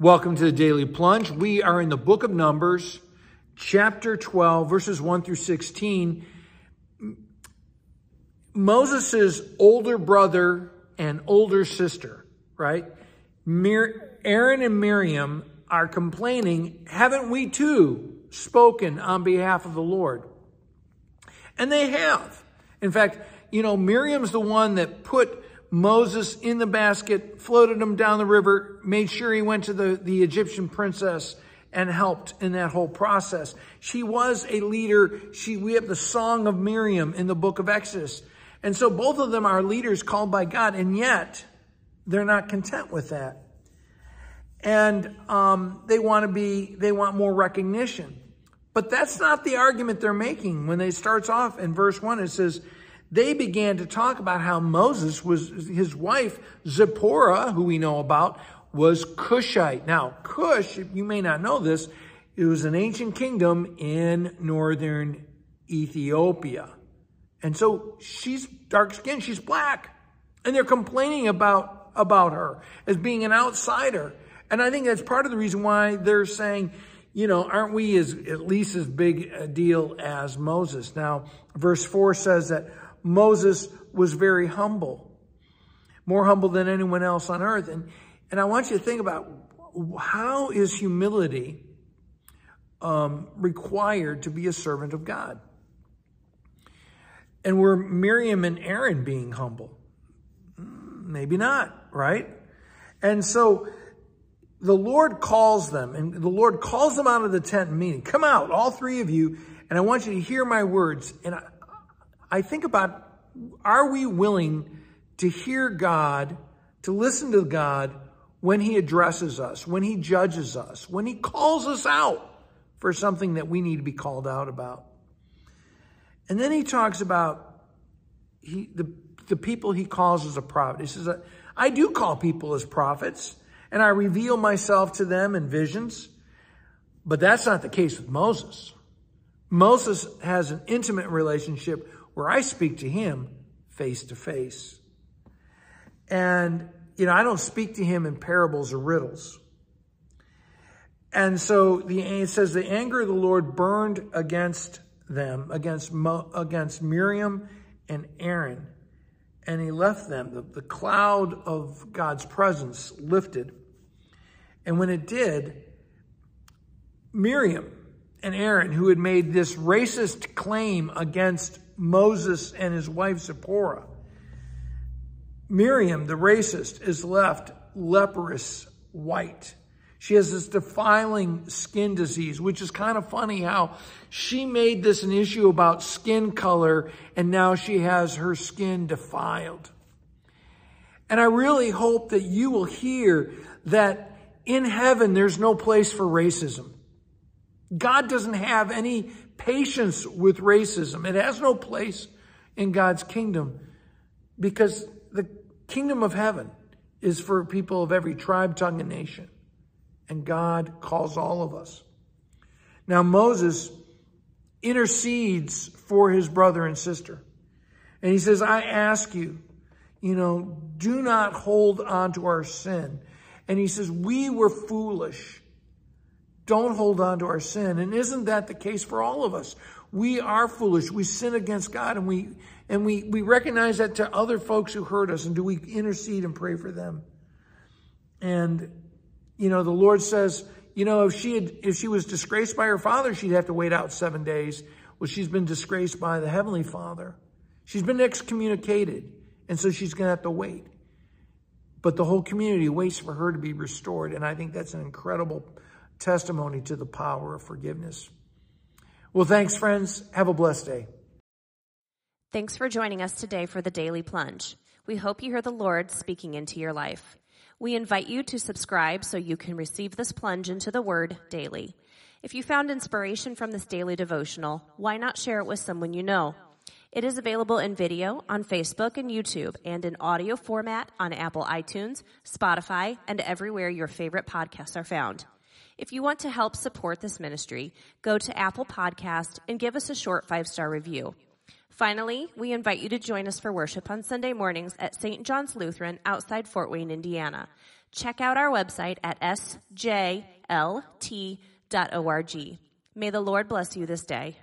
Welcome to the Daily Plunge. We are in the book of Numbers, chapter 12, verses 1 through 16. Moses' older brother and older sister, right? Mir- Aaron and Miriam are complaining, haven't we too spoken on behalf of the Lord? And they have. In fact, you know, Miriam's the one that put Moses in the basket, floated him down the river, made sure he went to the, the Egyptian princess and helped in that whole process. She was a leader. She, we have the song of Miriam in the book of Exodus. And so both of them are leaders called by God, and yet they're not content with that. And um, they want to be, they want more recognition. But that's not the argument they're making. When they starts off in verse one, it says, they began to talk about how Moses was, his wife, Zipporah, who we know about, was Cushite. Now, Cush, you may not know this, it was an ancient kingdom in northern Ethiopia. And so she's dark skinned, she's black. And they're complaining about, about her as being an outsider. And I think that's part of the reason why they're saying, you know, aren't we as at least as big a deal as Moses? Now, verse 4 says that Moses was very humble, more humble than anyone else on earth. And, and I want you to think about how is humility um, required to be a servant of God? And were Miriam and Aaron being humble? Maybe not, right? And so the Lord calls them, and the Lord calls them out of the tent meeting. Come out, all three of you, and I want you to hear my words. And I, I think about are we willing to hear God, to listen to God when He addresses us, when He judges us, when He calls us out for something that we need to be called out about? And then He talks about he, the, the people He calls as a prophet. He says, I do call people as prophets, and I reveal myself to them in visions. But that's not the case with Moses. Moses has an intimate relationship where I speak to him face to face. And, you know, I don't speak to him in parables or riddles. And so the, it says the anger of the Lord burned against them, against, against Miriam and Aaron. And he left them. The, the cloud of God's presence lifted. And when it did, Miriam and Aaron, who had made this racist claim against Moses and his wife Zipporah. Miriam, the racist, is left leprous white. She has this defiling skin disease, which is kind of funny how she made this an issue about skin color and now she has her skin defiled. And I really hope that you will hear that in heaven there's no place for racism. God doesn't have any patience with racism. It has no place in God's kingdom because the kingdom of heaven is for people of every tribe, tongue, and nation. And God calls all of us. Now, Moses intercedes for his brother and sister. And he says, I ask you, you know, do not hold on to our sin. And he says, we were foolish don't hold on to our sin. And isn't that the case for all of us? We are foolish. We sin against God and we, and we, we recognize that to other folks who hurt us. And do we intercede and pray for them? And, you know, the Lord says, you know, if she had, if she was disgraced by her father, she'd have to wait out seven days. Well, she's been disgraced by the heavenly father. She's been excommunicated. And so she's going to have to wait. But the whole community waits for her to be restored. And I think that's an incredible testimony to the power of forgiveness. Well, thanks, friends. Have a blessed day. Thanks for joining us today for the Daily Plunge. We hope you hear the Lord speaking into your life. We invite you to subscribe so you can receive this plunge into the Word daily. If you found inspiration from this daily devotional, why not share it with someone you know? It is available in video on Facebook and YouTube and in audio format on Apple iTunes, Spotify, and everywhere your favorite podcasts are found. If you want to help support this ministry, go to Apple Podcast and give us a short five-star review. Finally, we invite you to join us for worship on Sunday mornings at St. John's Lutheran outside Fort Wayne, Indiana. Check out our website at sjlt.org. May the Lord bless you this day.